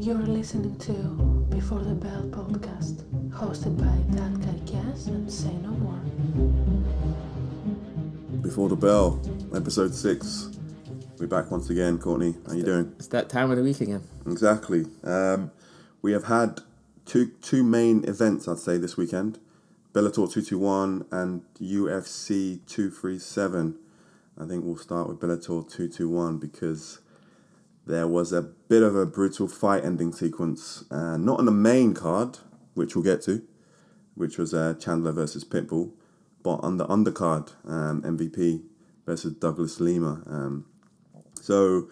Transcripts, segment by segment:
You're listening to Before the Bell podcast, hosted by That Guy Cass and Say No More. Before the Bell, episode six. We're back once again, Courtney. How you doing? It's that time of the week again. Exactly. Um, we have had two two main events, I'd say, this weekend. Bellator 221 and UFC 237. I think we'll start with Bellator 221 because there was a bit of a brutal fight ending sequence. Uh, not on the main card, which we'll get to, which was uh, Chandler versus Pitbull, but on the undercard, um, MVP versus Douglas Lima. Um, so,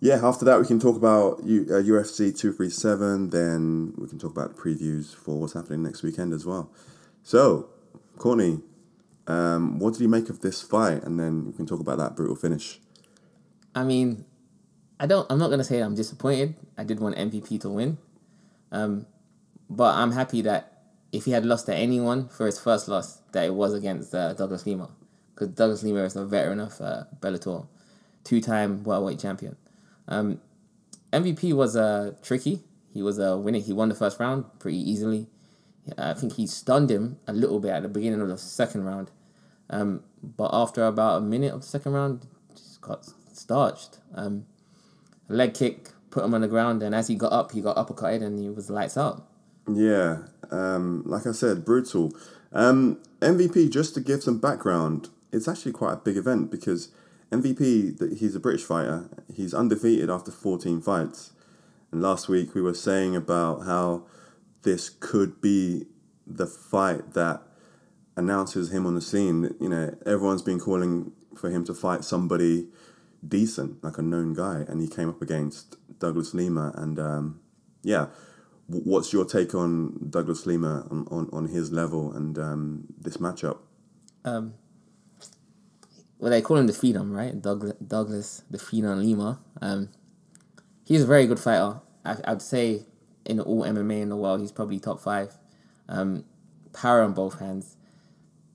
yeah, after that, we can talk about U- uh, UFC 237. Then we can talk about previews for what's happening next weekend as well. So, Courtney, um, what did you make of this fight? And then we can talk about that brutal finish. I mean, I don't. I'm not gonna say I'm disappointed. I did want MVP to win, um, but I'm happy that if he had lost to anyone for his first loss, that it was against uh, Douglas Lima, because Douglas Lima is a veteran of uh, Bellator, two-time welterweight champion. Um, MVP was uh, tricky. He was a uh, winner. He won the first round pretty easily. I think he stunned him a little bit at the beginning of the second round. Um, but after about a minute of the second round, just got starched. Um, leg kick, put him on the ground, and as he got up, he got uppercutted and he was lights out. Yeah, um, like I said, brutal. Um, MVP, just to give some background, it's actually quite a big event because MVP, he's a British fighter. He's undefeated after 14 fights. And last week we were saying about how this could be the fight that announces him on the scene. You know, everyone's been calling for him to fight somebody decent, like a known guy, and he came up against Douglas Lima. And um, yeah, what's your take on Douglas Lima on, on, on his level and um, this matchup? Um, well, they call him the Phenom, right? Douglas, Douglas the Phenom Lima. Um, he's a very good fighter. I, I'd say in all MMA in the world, he's probably top five. Um, power on both hands.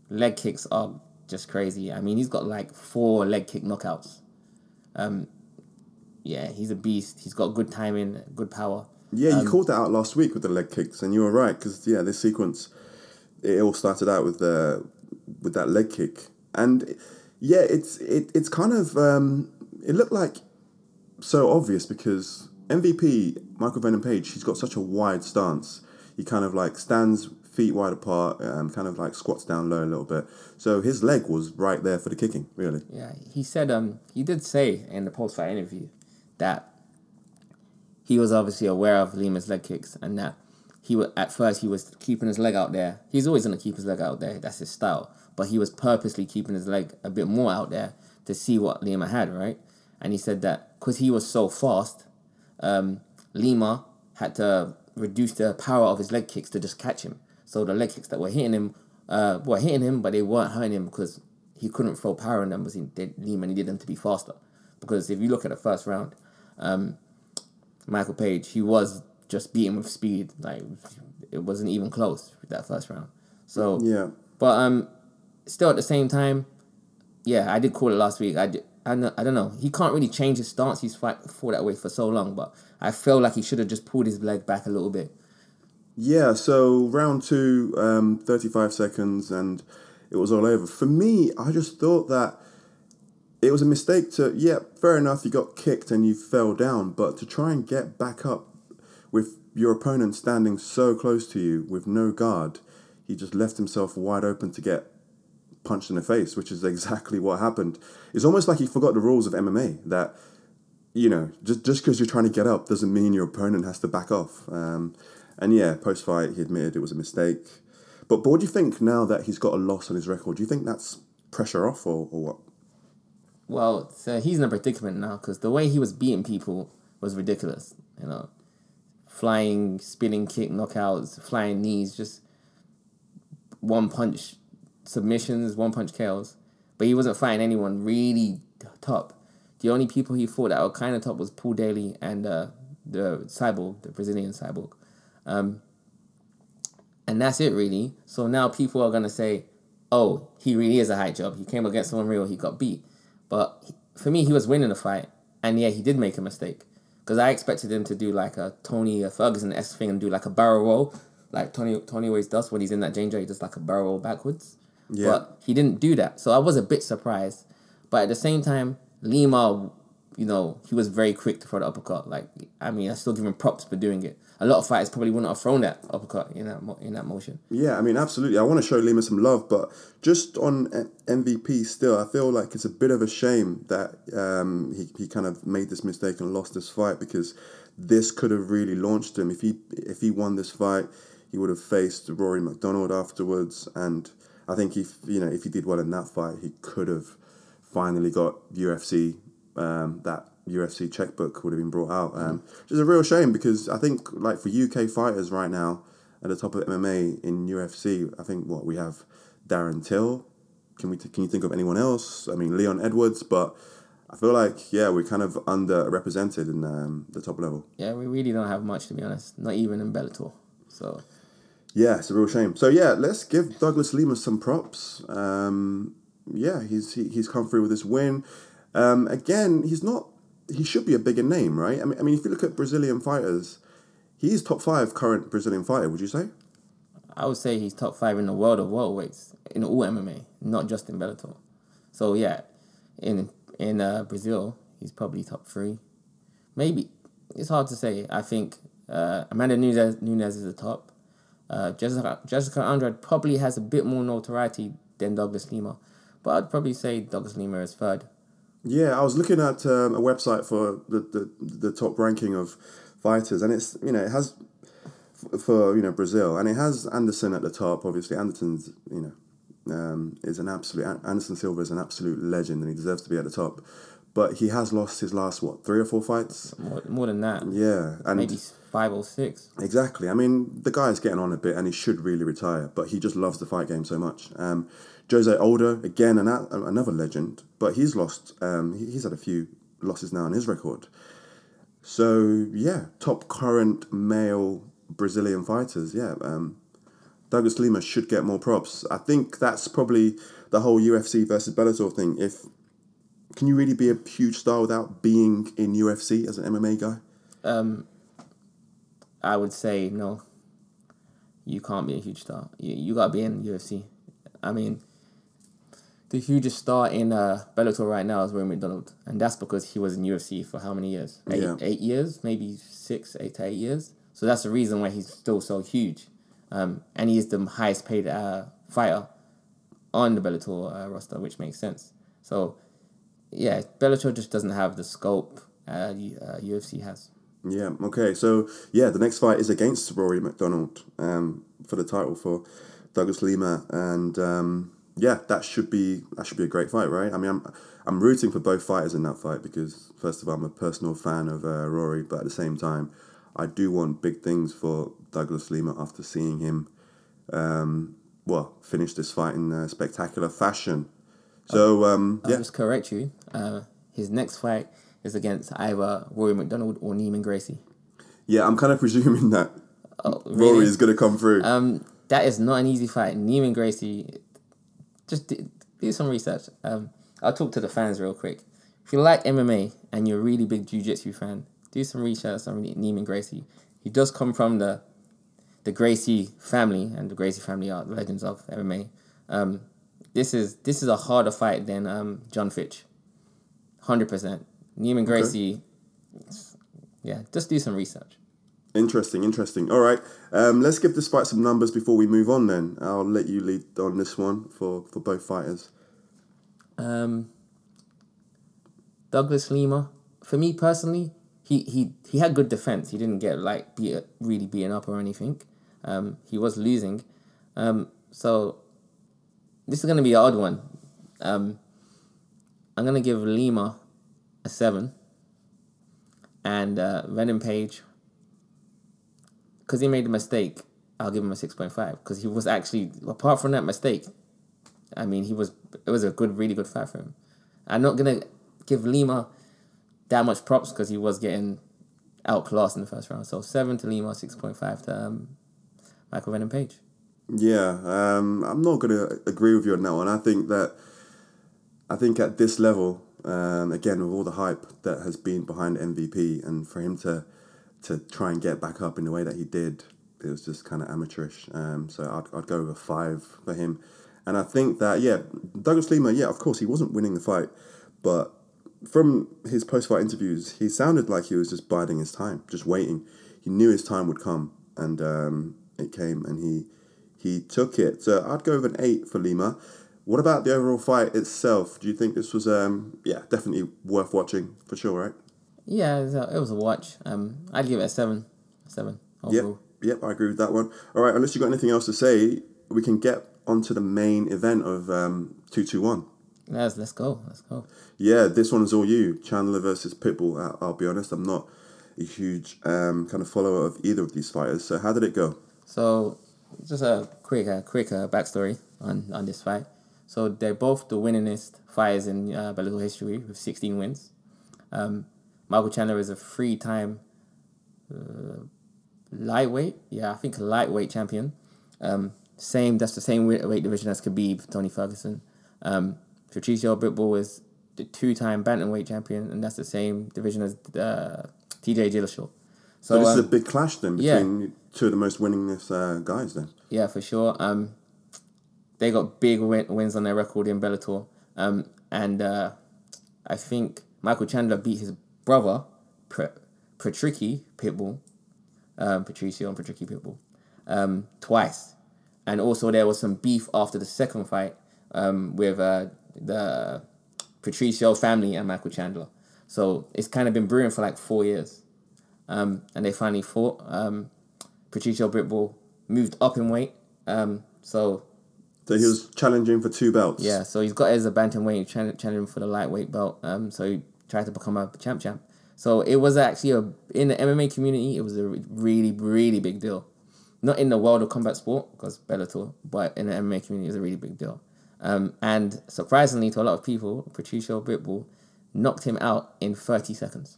Leg kicks are just crazy. I mean, he's got like four leg kick knockouts. Um, yeah, he's a beast. He's got good timing, good power. Yeah, you um, called that out last week with the leg kicks, and you were right because yeah, this sequence it all started out with the with that leg kick, and yeah, it's it, it's kind of um, it looked like so obvious because MVP Michael Venom Page, he's got such a wide stance. He kind of like stands feet wide apart, um, kind of like squats down low a little bit. So his leg was right there for the kicking, really. Yeah, he said um he did say in the post fight interview that he was obviously aware of Lima's leg kicks and that he was at first he was keeping his leg out there. He's always gonna keep his leg out there. That's his style. But he was purposely keeping his leg a bit more out there to see what Lima had, right? And he said that because he was so fast, um, Lima had to reduce the power of his leg kicks to just catch him. So the leg kicks that were hitting him uh, were hitting him, but they weren't hurting him because he couldn't throw power in them because he did, Lima needed them to be faster. Because if you look at the first round, um, Michael Page, he was just beating with speed. Like it wasn't even close that first round. So yeah, but um, still at the same time, yeah, I did call it last week. I did, I, I don't know. He can't really change his stance. He's fought that way for so long, but I feel like he should have just pulled his leg back a little bit yeah, so round two, um, 35 seconds, and it was all over. For me, I just thought that it was a mistake to, yeah, fair enough, you got kicked and you fell down, but to try and get back up with your opponent standing so close to you with no guard, he just left himself wide open to get punched in the face, which is exactly what happened. It's almost like he forgot the rules of MMA that, you know, just just because you're trying to get up doesn't mean your opponent has to back off. Um, and yeah, post fight, he admitted it was a mistake. But, but what do you think now that he's got a loss on his record? Do you think that's pressure off or, or what? Well, so he's in a predicament now because the way he was beating people was ridiculous. You know, flying, spinning kick knockouts, flying knees, just one punch submissions, one punch KOs. But he wasn't fighting anyone really top. The only people he fought that were kind of top was Paul Daley and uh, the cyborg, the Brazilian cyborg. Um, and that's it, really. So now people are going to say, oh, he really is a high job. He came against someone real, he got beat. But for me, he was winning the fight. And yeah, he did make a mistake. because I expected him to do like a Tony Ferguson s thing and do like a barrel roll, like Tony Tony always does when he's in that danger. He does like a barrel roll backwards. Yeah. But he didn't do that, so I was a bit surprised. But at the same time, Lima, you know, he was very quick to throw the uppercut. Like I mean, I still give him props for doing it. A lot of fighters probably wouldn't have thrown that uppercut in that in that motion. Yeah, I mean, absolutely. I want to show Lima some love, but just on MVP still, I feel like it's a bit of a shame that um, he, he kind of made this mistake and lost this fight because this could have really launched him. If he if he won this fight, he would have faced Rory MacDonald afterwards, and I think if you know if he did well in that fight, he could have finally got UFC um, that UFC checkbook would have been brought out, um, which is a real shame because I think like for UK fighters right now at the top of MMA in UFC, I think what we have Darren Till. Can we can you think of anyone else? I mean Leon Edwards, but I feel like yeah we're kind of underrepresented in um, the top level. Yeah, we really don't have much to be honest. Not even in Bellator. So Yeah, it's a real shame. So yeah, let's give Douglas Lima some props. Um, yeah, he's he, he's come through with this win. Um, again, he's not. He should be a bigger name, right? I mean, I mean, if you look at Brazilian fighters, he's top five current Brazilian fighter. Would you say? I would say he's top five in the world of welterweights in all MMA, not just in Bellator. So yeah, in in uh, Brazil, he's probably top three. Maybe it's hard to say. I think uh, Amanda Nunes Nunes is the top. Uh, Jessica Jessica Andrade probably has a bit more notoriety than Douglas Lima, but I'd probably say Douglas Lima is third. Yeah, I was looking at um, a website for the, the the top ranking of fighters, and it's you know it has f- for you know Brazil, and it has Anderson at the top. Obviously, Anderson's you know um, is an absolute Anderson Silva is an absolute legend, and he deserves to be at the top. But he has lost his last what three or four fights. More, more than that, Yeah, and maybe five or six. Exactly. I mean, the guy is getting on a bit, and he should really retire. But he just loves the fight game so much. Um, Jose Aldo, again, an, another legend, but he's lost. Um, he- he's had a few losses now on his record. So yeah, top current male Brazilian fighters. Yeah, um, Douglas Lima should get more props. I think that's probably the whole UFC versus Bellator thing. If can you really be a huge star without being in UFC as an MMA guy? Um, I would say no. You can't be a huge star. You, you gotta be in UFC. I mean, the hugest star in uh, Bellator right now is Rory MacDonald, and that's because he was in UFC for how many years? Eight, Yeah. eight years, maybe six, eight to eight years. So that's the reason why he's still so huge, um, and is the highest paid uh, fighter on the Bellator uh, roster, which makes sense. So, yeah, Bellator just doesn't have the scope uh, uh, UFC has. Yeah. Okay. So yeah, the next fight is against Rory MacDonald um, for the title for Douglas Lima, and um, yeah, that should be that should be a great fight, right? I mean, I'm I'm rooting for both fighters in that fight because first of all, I'm a personal fan of uh, Rory, but at the same time, I do want big things for Douglas Lima after seeing him, um, well, finish this fight in uh, spectacular fashion. So um, I'll yeah, just correct you. Uh, his next fight is against either Rory MacDonald or Neiman Gracie. yeah, I'm kind of presuming that Oh, Rory is going to come through. Um, that is not an easy fight. Neiman Gracie, just do, do some research. Um, I'll talk to the fans real quick. If you like MMA and you're a really big jiu-jitsu fan, do some research on Neiman Gracie. He does come from the the Gracie family, and the Gracie family are the legends of MMA. Um, this is this is a harder fight than um, Jon Fitch. Hundred percent. Neiman Gracie. Yeah, just do some research. Interesting, interesting. All right, um, let's give this fight some numbers before we move on. Then I'll let you lead on this one for for both fighters. Um, Douglas Lima, for me personally, he, he, he had good defense. He didn't get like beat, really beaten up or anything. Um, he was losing. Um, so this is gonna be an odd one. Um, I'm gonna give Lima a seven, and uh, Venom Page, because he made a mistake, I'll give him a six point five. Because he was actually apart from that mistake, I mean, he was. It was a good, really good fight for him. I'm not gonna give Lima that much props because he was getting outclassed in the first round. So seven to Lima, six point five to um, Michael Venom Page. Yeah, um, I'm not to agree with you on that one. I think that I think at this level, Um, again, with all the hype that has been behind MVP, and for him to to try and get back up in the way that he did, it was just kind of amateurish. Um, so I'd, I'd go with a five for him. And I think that, yeah, Douglas Lima, yeah, of course, he wasn't winning the fight, but from his post fight interviews, he sounded like he was just biding his time, just waiting. He knew his time would come, and um, it came, and he he took it. So I'd go with an eight for Lima. What about the overall fight itself? Do you think this was, um, yeah, definitely worth watching for sure, right? Yeah, it was a, it was a watch. Um, I'd give it a seven. Seven Yep, overall. yep, I agree with that one. All right, unless you've got anything else to say, we can get onto the main event of um, 221. Let's let's go. Let's go. Yeah, this one is all you. Chandler versus Pitbull. I- I'll be honest, I'm not a huge um, kind of follower of either of these fighters. So how did it go? So, just a quick, uh, quick uh, backstory on, on this fight. So they're both the winningest fighters in uh, Bellator history with 16 wins. Um, Michael Chandler is a three-time uh, lightweight, yeah, I think lightweight champion. Um, same, that's the same weight division as Khabib, Tony Ferguson. Um, Patricio Pitbull is the two-time bantamweight champion, and that's the same division as uh, T.J. Dillashaw. So this is um, a big clash then yeah. between two of the most winningest uh, guys then. Yeah, for sure. Um, they got big win- wins on their record in Bellator. Um, and uh, I think Michael Chandler beat his brother, Patricky Pitbull, um, Patricio and Patricky Pitbull, um, twice. And also there was some beef after the second fight um, with uh, the Patricio family and Michael Chandler. So it's kind of been brewing for like four years. Um, and they finally fought. Um, Patricio Pitbull moved up in weight. Um, so So he was challenging for two belts. yeah, so he's got as a bantamweight, challenging for the lightweight belt. Um, so he tried to become a champ champ. So it was actually a in the MMA community, it was a really really big deal. Not in the world of combat sport because Bellator, but in the MMA community, it was a really big deal. Um, and surprisingly to a lot of people, Patricio Pitbull knocked him out in thirty seconds.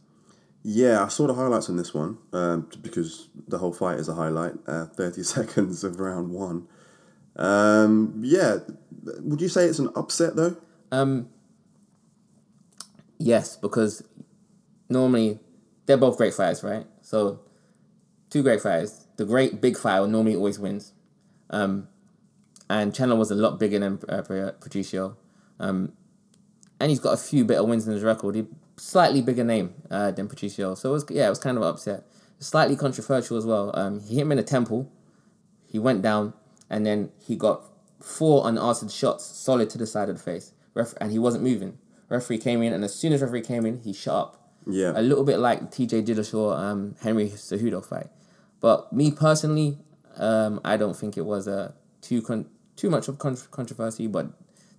Yeah, I saw the highlights on this one um, because the whole fight is a highlight. Uh, Thirty seconds of round one. Um, yeah, would you say it's an upset though? Um, yes, because normally they're both great fighters, right? So two great fighters. The great big fighter normally always wins. Um, and Chandler was a lot bigger than uh, Patricio. Um, and he's got a few better wins in his record. He slightly bigger name uh, than Patricio. So it was yeah, it was kind of upset. Slightly controversial as well. Um, he hit him in the temple. He went down, and then he got four unanswered shots solid to the side of the face. Ref- and he wasn't moving. Referee came in, and as soon as referee came in, he shut up. Yeah. A little bit like T.J. Dillashaw, um, Henry Cejudo fight. But me personally, um, I don't think it was a too con- too much of con- controversy, but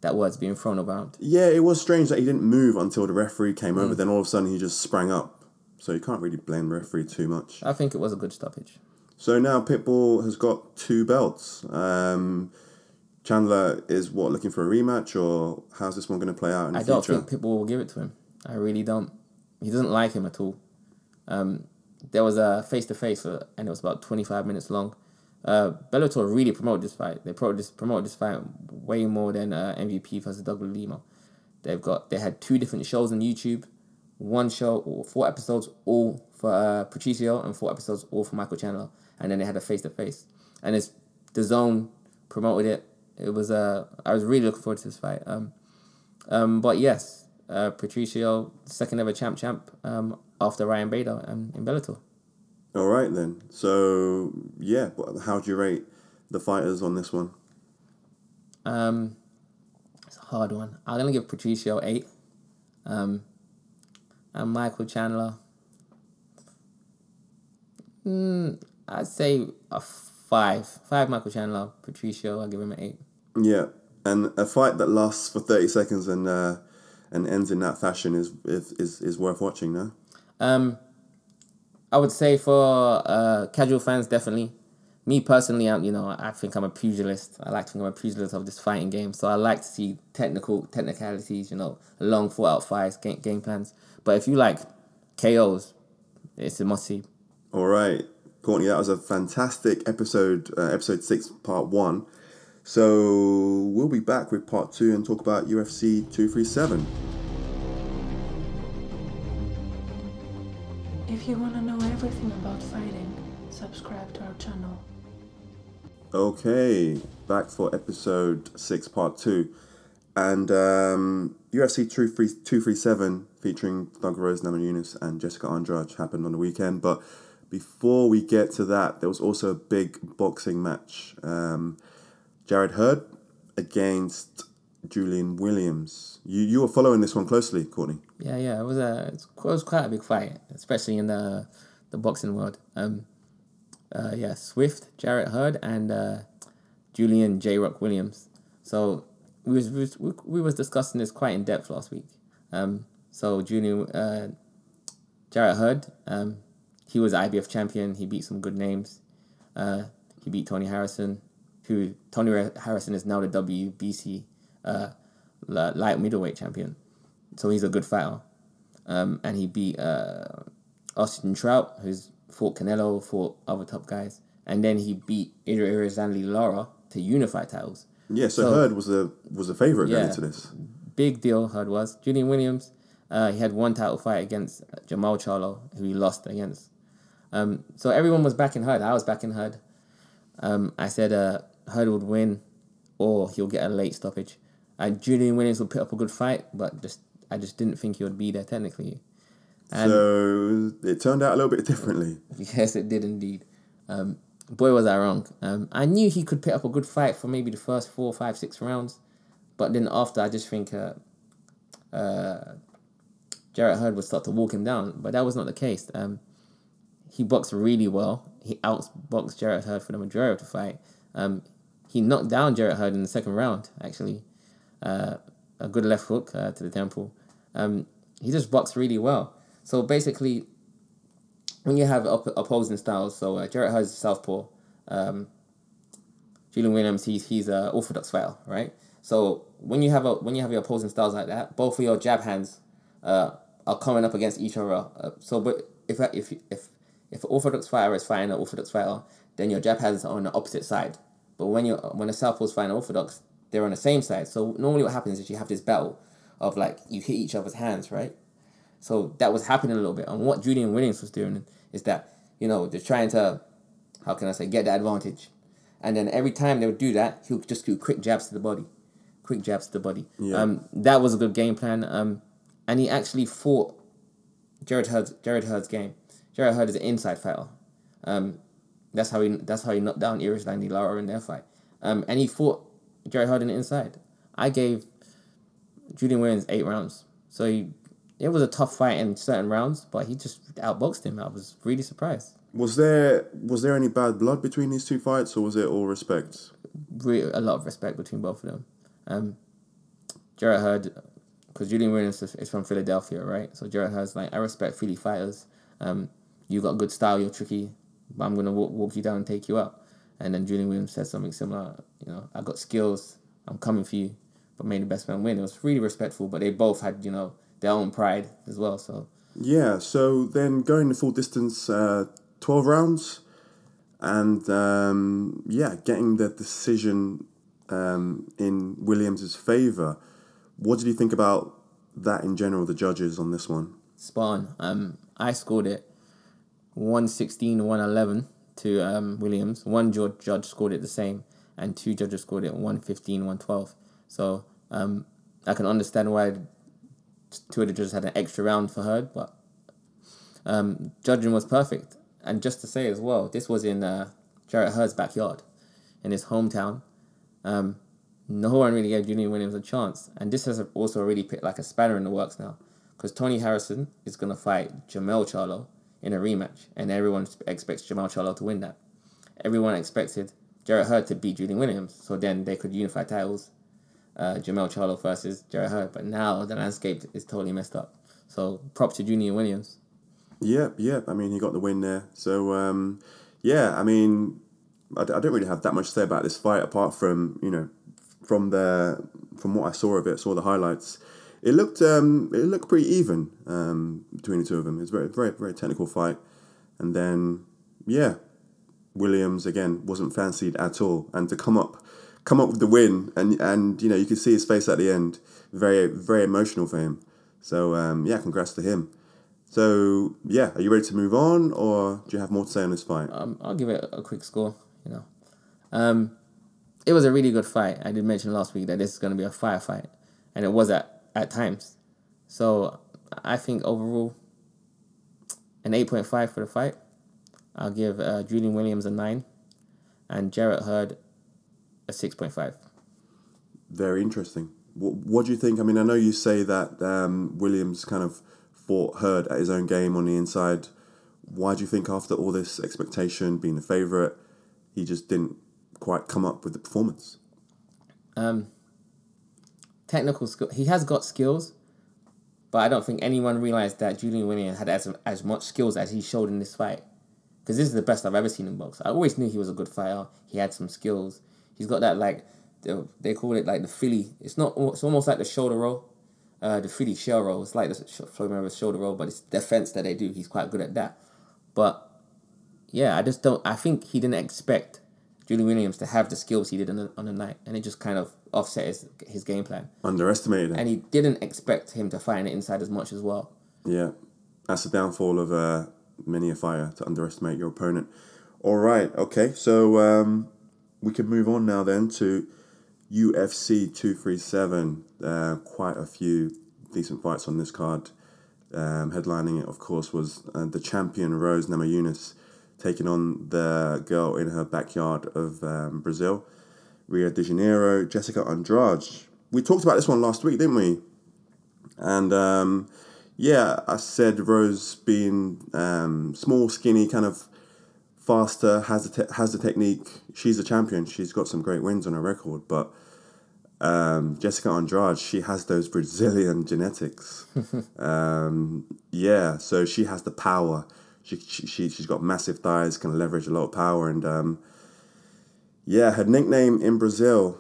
that word's being thrown around. Yeah, it was strange that he didn't move until the referee came Mm. over. Then all of a sudden he just sprang up. So you can't really blame the referee too much. I think it was a good stoppage. So now Pitbull has got two belts. Um, Chandler is what looking for a rematch, or how's this one going to play out in the I don't future? think Pitbull will give it to him. I really don't. He doesn't like him at all. Um, there was a face to face, and it was about twenty five minutes long. Uh, Bellator really promoted this fight. They promoted this, promoted this fight way more than uh, MVP versus Douglas Lima. They've got they had two different shows on YouTube. One show, or four episodes, all for uh, Patricio, and four episodes all for Michael Chandler. And then they had a face to face, and it's DAZN promoted it. It was uh, I was really looking forward to this fight. Um, um, but yes, uh, Patricio, second ever champ champ um, after Ryan Bader um, in Bellator. All right then. So yeah, how do you rate the fighters on this one? Um, it's a hard one. I'm gonna give Patricio eight. Um, and Michael Chandler. Mm, I'd say a five. Five Michael Chandler. Patricio, I'll give him an eight. Yeah, and a fight that lasts for thirty seconds and uh, and ends in that fashion is is is, worth watching. No. Um, I would say for uh, casual fans, definitely. Me personally, I'm you know I think I'm a pugilist. I like to think I'm a pugilist of this fighting game, so I like to see technical technicalities. You know, long thought out fights, game, game plans. But if you like KOs, it's a must see. All right, Courtney, that was a fantastic episode, uh, episode six, part one. So we'll be back with part two and talk about UFC 237. If you want to know everything about fighting, subscribe to our channel. Okay, back for episode six, part two. And um, UFC 237 featuring Thug Rose, Namajunas, and Jessica Andrade happened on the weekend. But before we get to that, there was also a big boxing match. Um, Jarrett Hurd against Julian Williams. You you were following this one closely, Courtney. Yeah, yeah, it was a it was quite a big fight, especially in the the boxing world. Um, uh, yeah, Swift, Jarrett Hurd, and uh, Julian J Rock Williams. So we was, we was we was discussing this quite in depth last week. Um, so Julian uh, Hurd, um, he was IBF champion. He beat some good names. Uh, he beat Tony Harrison, who Tony Harrison is now the WBC uh, light middleweight champion. So he's a good fighter. Um, and he beat uh, Austin Trout, who's fought Canelo, fought other top guys. And then he beat Idris Erislandy Lara to unify titles. Yeah, so, so Hurd was a was a favorite yeah, going into this. Big deal Hurd was. Julian Williams, uh, he had one title fight against Jamal Charlo, who he lost against. Um, so everyone was backing Hurd. I was backing Hurd. Um, I said uh, Hurd would win, or he'll get a late stoppage. And Julian Williams would put up a good fight, but just I just didn't think he would be there technically. And so it turned out a little bit differently. Yes, it did indeed. Um, boy, was I wrong. Um, I knew he could put up a good fight for maybe the first four, five, six rounds, but then after, I just think uh, uh, Jarrett Hurd would start to walk him down. But that was not the case. Um, he boxed really well. He outboxed Jarrett Hurd for the majority of the fight. Um, he knocked down Jarrett Hurd in the second round, actually. Uh, a good left hook uh, to the temple. Um, he just boxed really well. So basically, when you have op- opposing styles, so uh, Jarrett has southpaw, um, Julian Williams he's he's a orthodox fighter, right? So when you have a when you have your opposing styles like that, both of your jab hands uh, are coming up against each other. Uh, so but if if if if an orthodox fighter is fighting an orthodox fighter, then your jab hands are on the opposite side. But when you when a southpaw is fighting orthodox, they're on the same side. So normally what happens is you have this battle of like you hit each other's hands, right? So that was happening a little bit. And what Julian Williams was doing is that, you know, they're trying to, how can I say, get the advantage. And then every time they would do that, he would just do quick jabs to the body. Quick jabs to the body. Yeah. Um, that was a good game plan. Um, and he actually fought Jarrett Hurd's, Jarrett Hurd's game. Jarrett Hurd is an inside fighter. Um, that's how he that's how he knocked down Erislandy Lara in their fight. Um, and he fought Jarrett Hurd in the inside. I gave Julian Williams eight rounds. So he it was a tough fight in certain rounds, but he just outboxed him. I was really surprised. Was there was there any bad blood between these two fights, or was it all respect? a lot of respect between both of them. Um, Jarrett Hurd, because Julian Williams is from Philadelphia, right? So Jarrett Hurd's like, I respect Philly fighters. Um, you got good style, you're tricky, but I'm gonna walk, walk you down and take you out. And then Julian Williams said something similar. You know, I got skills, I'm coming for you, but made the best man win. It was really respectful, but they both had you know their own pride as well. So yeah. So then going the full distance, uh, twelve rounds, and um, yeah, getting the decision um, in Williams's favor. What did you think about that in general? The judges on this one. Spawn. Um, I scored it 116 111 to um, Williams. One judge, judge scored it the same, and two judges scored it 115 112. So um, I can understand why two of the judges had an extra round for her, but um, judging was perfect. And just to say as well, this was in uh, Jarrett Hurd's backyard, in his hometown. Um, no one really gave Julian Williams a chance, and this has also already put like a spanner in the works now, because Tony Harrison is gonna fight Jermell Charlo in a rematch, and everyone expects Jermell Charlo to win that. Everyone expected Jarrett Hurd to beat Julian Williams, so then they could unify titles uh, Jermell Charlo versus Jarrett Hurd. But now the landscape is totally messed up. So props to Junior Williams. Yep, yep. I mean, he got the win there. So, um, yeah, I mean, I, I don't really have that much to say about this fight apart from, you know, from the from what I saw of it, saw the highlights. It looked um, it looked pretty even um, between the two of them. It's very very very technical fight, and then yeah, Williams again wasn't fancied at all, and to come up come up with the win, and and you know you can see his face at the end, very very emotional for him. So um, yeah, congrats to him. So yeah, are you ready to move on, or do you have more to say on this fight? Um, I'll give it a quick score. You know, um, it was a really good fight. I did mention last week that this is going to be a firefight, and it was at at times. So I think overall, an eight point five for the fight. I'll give uh, Julian Williams a nine, and Jarrett Hurd a six point five. Very interesting. What, what do you think? I mean, I know you say that um, Williams kind of fought Hurd at his own game on the inside. Why do you think after all this expectation, being the favourite, he just didn't quite come up with the performance? Um, technical skill. He has got skills, but I don't think anyone realized that Julian Williams had as as much skills as he showed in this fight. Because this is the best I've ever seen in box. I always knew he was a good fighter. He had some skills. He's got that like the, they call it like the Philly. It's not. It's almost like the shoulder roll, uh, the Philly shell roll. It's like the Floyd Mayweather shoulder roll, but it's defense that they do. He's quite good at that. But yeah, I just don't. I think he didn't expect Julian Williams to have the skills he did on the, on the night, and it just kind of offset his his game plan. Underestimated him. And he didn't expect him to fight inside as much as well. Yeah, that's the downfall of uh, many a fighter to underestimate your opponent. All right, okay, so um, we can move on now then to UFC 237. Uh, quite a few decent fights on this card. Um, headlining it, of course, was uh, the champion Rose Namajunas taking on the girl in her backyard of um, Brazil, Rio de Janeiro, Jessica Andrade. We talked about this one last week, didn't we? And um, yeah, I said Rose being um, small, skinny, kind of faster, has the te- has the technique. She's a champion. She's got some great wins on her record, but um, Jessica Andrade, she has those Brazilian genetics. um, yeah, so she has the power. She, she, she, she's got massive thighs, can leverage a lot of power. And um, yeah, her nickname in Brazil,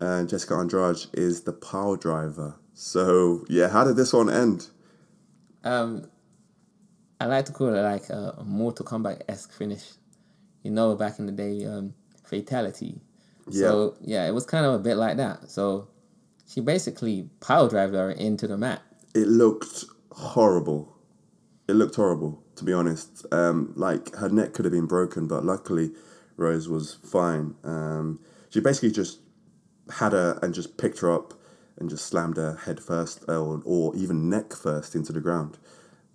uh, Jessica Andrade, is the power driver. So yeah, how did this one end? Um, I like to call it like a, Mortal Kombat esque finish. You know, back in the day, um, fatality. So yeah, it was kind of a bit like that. So she basically power drove her into the mat. It looked horrible. It looked horrible, to be honest. Um, like her neck could have been broken, but luckily Rose was fine. Um, she basically just had her and just picked her up and just slammed her head first or, or even neck first into the ground.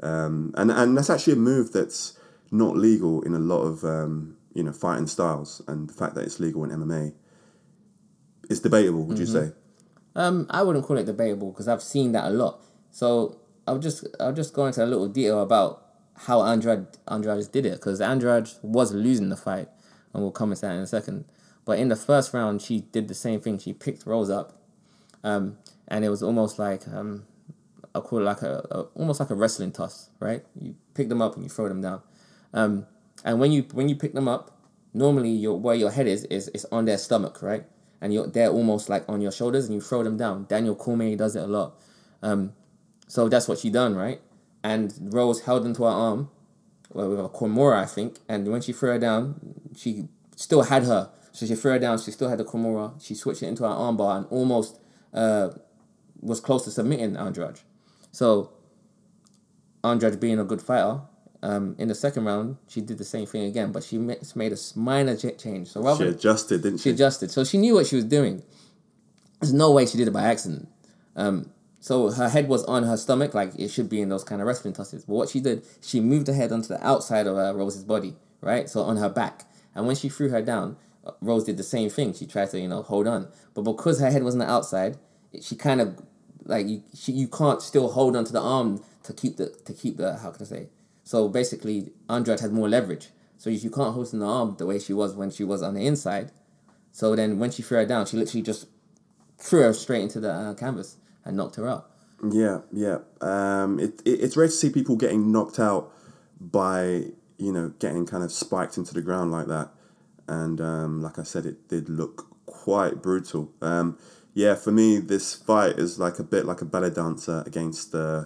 Um, and and that's actually a move that's not legal in a lot of um, you know fighting styles, and the fact that it's legal in MMA is debatable. Would you say? Um, I wouldn't call it debatable because I've seen that a lot. So I'll just I'll just go into a little detail about how Andrade Andrade did it because Andrade was losing the fight, and we'll come into that in a second. But in the first round, she did the same thing. She picked Rose up, um, and it was almost like um, I call it like a, a almost like a wrestling toss, right? You pick them up and you throw them down, um, and when you when you pick them up, normally your where your head is is is on their stomach, right? And you're they're almost like on your shoulders, and you throw them down. Daniel Cormier does it a lot, um, so that's what she done, right? And Rose held into her arm, well, with a Kimura, I think, and when she threw her down, she still had her. So she threw her down. She still had the Kimura. She switched it into her armbar and almost uh, was close to submitting Andrade. So Andrade being a good fighter, um, in the second round she did the same thing again, but she made a minor change. So She adjusted, didn't she she? adjusted, so she knew what she was doing. There's no way she did it by accident. Um, so her head was on her stomach, like it should be in those kind of wrestling tosses. But what she did, she moved her head onto the outside of uh, Rose's body, right? So on her back. And when she threw her down, uh, Rose did the same thing. She tried to, you know, hold on. But because her head was on the outside, she kind of like you, she, you can't still hold onto the arm to keep the to keep the how can I say? So basically, Andrade had more leverage. So you can't hold in the arm the way she was when she was on the inside, so then when she threw her down, she literally just threw her straight into the uh, canvas and knocked her out. Yeah, yeah. Um, it, it it's rare to see people getting knocked out by you know getting kind of spiked into the ground like that, and um, like I said, it did look quite brutal. Um, yeah, for me, this fight is like a bit like a ballet dancer against uh,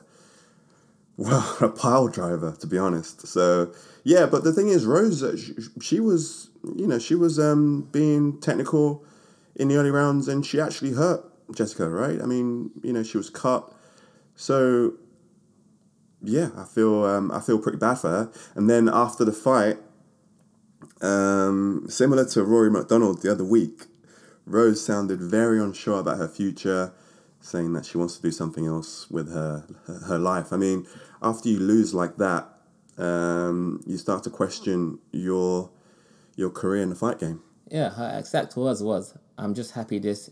well a pile driver, to be honest. So yeah, but the thing is, Rose, she, she was you know she was um, being technical in the early rounds, and she actually hurt Jessica, right? I mean, you know, she was cut. So yeah, I feel um, I feel pretty bad for her. And then after the fight, um, similar to Rory MacDonald the other week, Rose sounded very unsure about her future, saying that she wants to do something else with her her, life. I mean, after you lose like that, um, you start to question your your career in the fight game. Yeah, her exact words was, "I'm just happy this,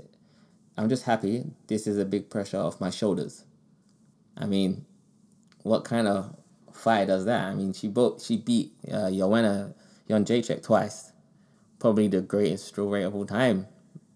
I'm just happy this is a big pressure off my shoulders." I mean, what kind of fight does that? I mean, she both she beat uh, Joanna Jędrzejczyk twice, probably the greatest strawweight of all time,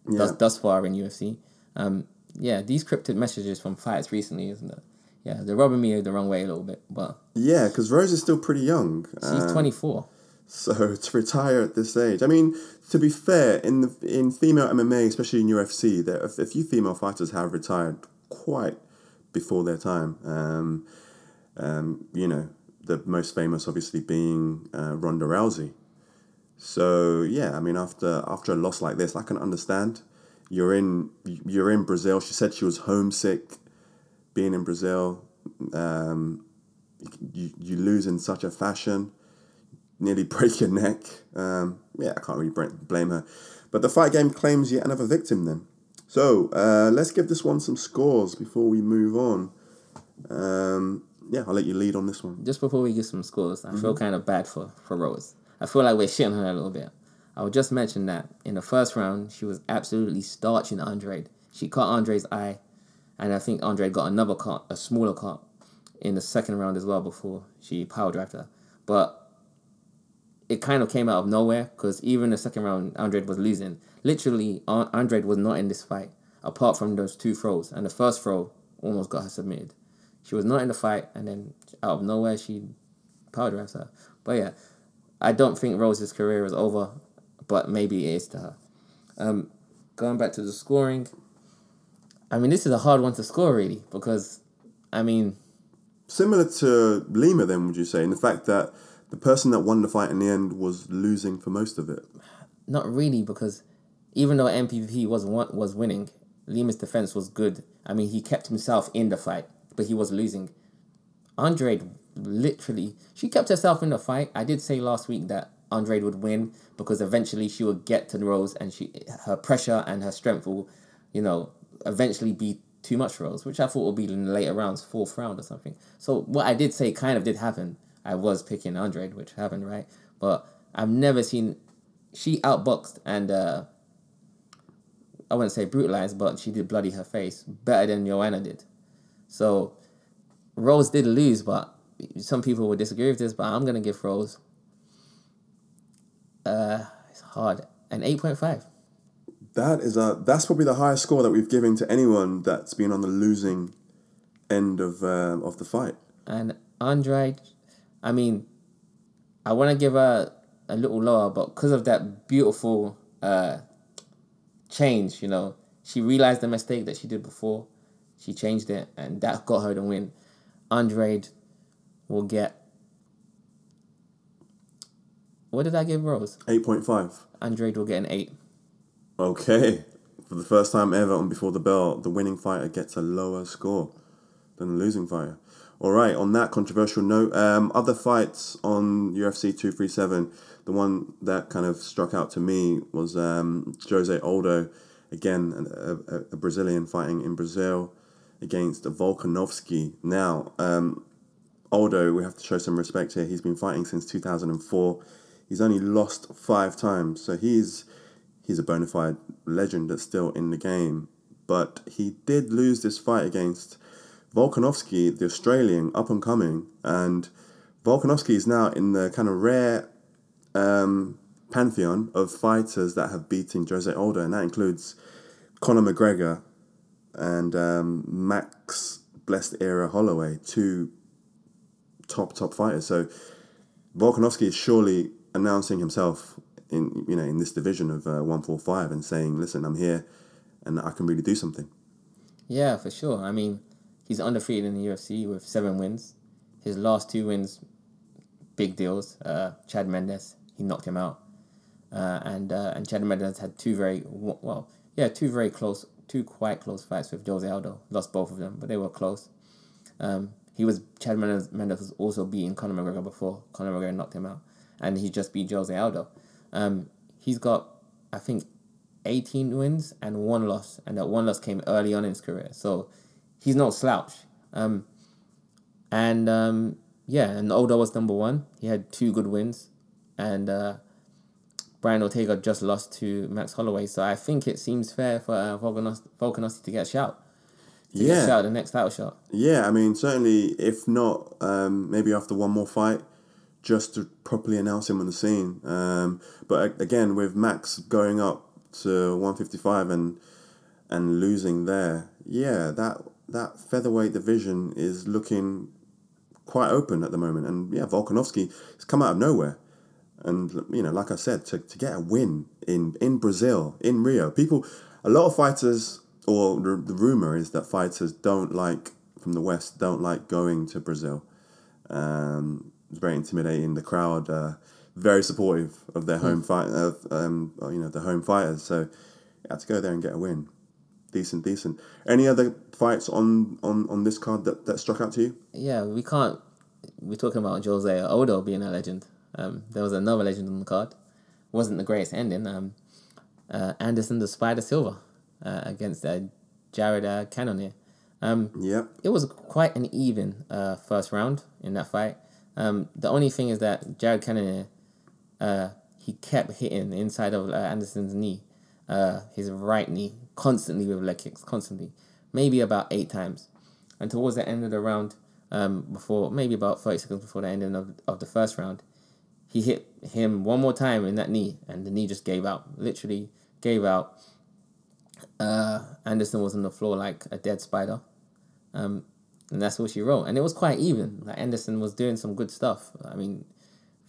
thus thus far in UFC. Um, yeah, these cryptic messages from fights recently, isn't it? Yeah, they're rubbing me the wrong way a little bit, but Yeah, because Rose is still pretty young. she's Um, 24. So to retire at this age, I mean, to be fair, in the in female MMA, especially in UFC, there a few female fighters have retired quite before their time. Um, um, you know, the most famous obviously being uh, Ronda Rousey. So yeah, I mean, after after a loss like this, I can understand. You're in you're in Brazil. She said she was homesick, being in Brazil. Um, you you lose in such a fashion nearly break your neck. Um, yeah, I can't really blame her. But the fight game claims yet another victim then. So uh, let's give this one some scores before we move on. Um, yeah, I'll let you lead on this one. just before we get some scores, I feel kind of bad for, for Rose. I feel like we're shitting her a little bit. I would just mention that in the first round, she was absolutely starching Andrade. She caught Andre's eye, and I think Andre got another cut, a smaller cut, in the second round as well before she power her. But it kind of came out of nowhere because even the second round, Andrade was losing. Literally, An- Andrade was not in this fight apart from those two throws, and the first throw almost got her submitted. She was not in the fight, and then out of nowhere, she power drags her. But yeah, I don't think Rose's career is over, but maybe it is to her. Um, going back to the scoring, I mean, this is a hard one to score really because, I mean, Similar to Lima, then, would you say, in the fact that the person that won the fight in the end was losing for most of it? not really because even though MVP was was winning, Lima's defense was good. I mean, he kept himself in the fight, but he was losing. Andre literally, she kept herself in the fight. I did say last week that Andre would win because eventually she would get to Rose and she her pressure and her strength will, you know, eventually be too much for Rose, which I thought would be in the later rounds, fourth round or something. So what I did say kind of did happen. I was picking Andrade, which happened, right? But I've never seen she outboxed and uh, I wouldn't say brutalized, but she did bloody her face better than Joanna did. So Rose did lose, but some people would disagree with this, but I'm gonna give Rose uh it's hard. An eight point five. That is a that's probably the highest score that we've given to anyone that's been on the losing end of um, of the fight. And Andrade, I mean, I want to give her a little lower, but because of that beautiful uh, change, you know, she realized the mistake that she did before. She changed it, and that got her the win. Andrade will get. What did I give Rose? Eight point five. Andrade will get an eight. Okay. For the first time ever on Before the Bell, the winning fighter gets a lower score than the losing fighter. All right, on that controversial note, um, other fights on UFC 237, the one that kind of struck out to me was um, Jose Aldo, again, a, a, a Brazilian fighting in Brazil against Volkanovski. Now, um, Aldo, we have to show some respect here. He's been fighting since 2004. He's only lost five times, so he's he's a bona fide legend that's still in the game. But he did lose this fight against Volkanovski, the Australian, up and coming, and Volkanovski is now in the kind of rare um, pantheon of fighters that have beaten Jose Aldo, and that includes Conor McGregor and um, Max Blessed Era Holloway, two top top fighters. So Volkanovski is surely announcing himself in you know in this division of uh, one four five and saying, "Listen, I'm here, and I can really do something." Yeah, for sure. I mean, he's undefeated in the UFC with seven wins. His last two wins, big deals. Uh, Chad Mendes, he knocked him out, uh, and uh, and Chad Mendes had two very well, yeah, two very close, two quite close fights with Jose Aldo. Lost both of them, but they were close. Um, he was Chad Mendes, Mendes was also beating Conor McGregor before Conor McGregor knocked him out, and he just beat Jose Aldo. Um, he's got I think eighteen wins and one loss, and that one loss came early on in his career. So he's no slouch. Um, and um, yeah, and Aldo was number one. He had two good wins, and uh, Brian Ortega just lost to Max Holloway. So I think it seems fair for uh, Volkanos- Volkanovski to get a shout. To Yeah. get shout, the next title shot. Yeah, I mean, certainly, if not, um, maybe after one more fight, just to properly announce him on the scene. Um, but again, with Max going up to 155 and and losing there, yeah, that that featherweight division is looking quite open at the moment. And yeah, Volkanovski has come out of nowhere. And you know, like I said, to, to get a win in in Brazil, in Rio, people, a lot of fighters, or the, the rumor is that fighters don't like from the West don't like going to Brazil. Um, it's very intimidating. The crowd, uh, very supportive of their home fight, of um, you know, the home fighters. So, you had to go there and get a win. Decent, decent. Any other fights on on on this card that that struck out to you? Yeah, we can't. We're talking about Jose Aldo being a legend. Um, there was another legend on the card. wasn't the greatest ending. Um, uh, Anderson the Spider Silva uh, against uh, Jared uh, Cannonier. Um, Yep. it was quite an even uh, first round in that fight. Um, the only thing is that Jared Cannonier, uh, he kept hitting the inside of uh, Anderson's knee, uh, his right knee, constantly with leg kicks, constantly, maybe about eight times. And towards the end of the round, um, before maybe about thirty seconds before the ending of, of the first round, he hit him one more time in that knee, and the knee just gave out. Literally gave out. Uh, Anderson was on the floor like a dead spider. Um, and that's what she wrote. And it was quite even. Like Anderson was doing some good stuff. I mean,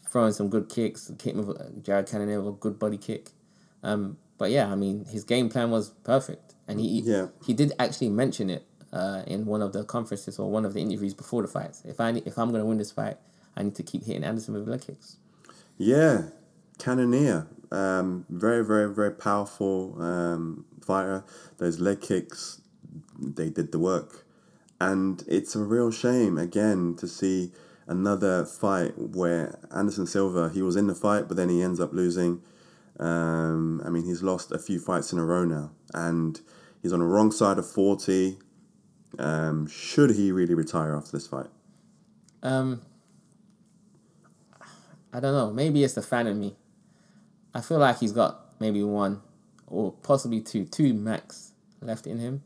throwing some good kicks. Kick with Jared Cannonier with a good body kick. Um, but yeah, I mean, his game plan was perfect, and he Yeah. he did actually mention it uh, in one of the conferences or one of the interviews before the fights. If I if I'm gonna win this fight, I need to keep hitting Anderson with leg kicks. Yeah, Cannonier, um, very, very, very powerful um, fighter. Those leg kicks, they did the work, and it's a real shame again to see another fight where Anderson Silva he was in the fight, but then he ends up losing. Um, I mean, he's lost a few fights in a row now, and he's on the wrong side of forty. Um, should he really retire after this fight? Um, I don't know. Maybe it's the fan in me. I feel like he's got maybe one or possibly two, two max left in him.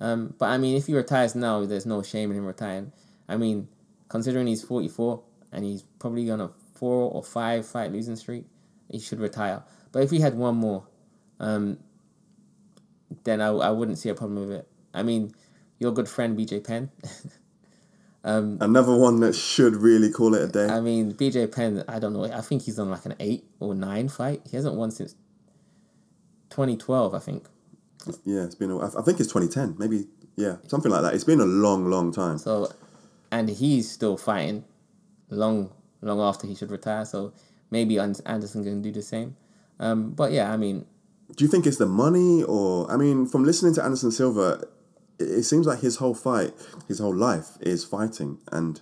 Um, but I mean, if he retires now, there's no shame in him retiring. I mean, considering he's 44 and he's probably on a four or five fight losing streak, he should retire. But if he had one more, um, then I, I wouldn't see a problem with it. I mean, your good friend BJ Penn. Another one that should really call it a day. I mean, BJ Penn, I don't know. I think he's on like an eight or nine fight. He hasn't won since 2012, I think. Yeah, it's been. A, I I think it's 2010, maybe. Yeah, something like that. It's been a long, long time. So, and he's still fighting long, long after he should retire. So maybe Anderson can do the same. Um, but yeah, I mean, Do you think it's the money, or I mean, from listening to Anderson Silva, it, seems like his whole fight, his whole life is fighting, and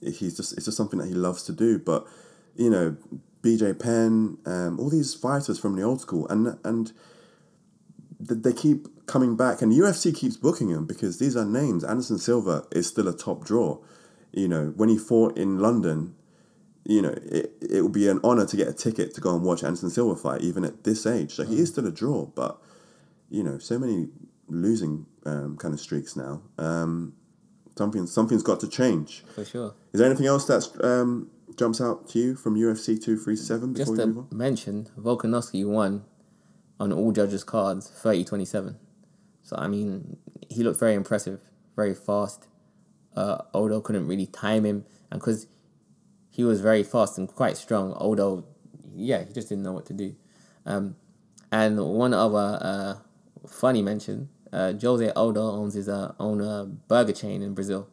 he's just it's just something that he loves to do. But you know, BJ Penn, um, all these fighters from the old school, and and they keep coming back, and UFC keeps booking them because these are names. Anderson Silva is still a top draw. You know, when he fought in London, you know, it, it would be an honor to get a ticket to go and watch Anderson Silva fight, even at this age. So he is still a draw, but you know, so many losing um, kind of streaks now. Um, something something's got to change. for sure. Is there anything else that um, jumps out to you from UFC two three seven before Just to mention, Volkanovski won on all judges' cards 30 27. So, I mean, he looked very impressive, very fast. Uh, Aldo couldn't really time him. And because he was very fast and quite strong, although, yeah, he just didn't know what to do. Um, and one other uh, funny mention uh, Jose Aldo owns his uh, own uh, burger chain in Brazil.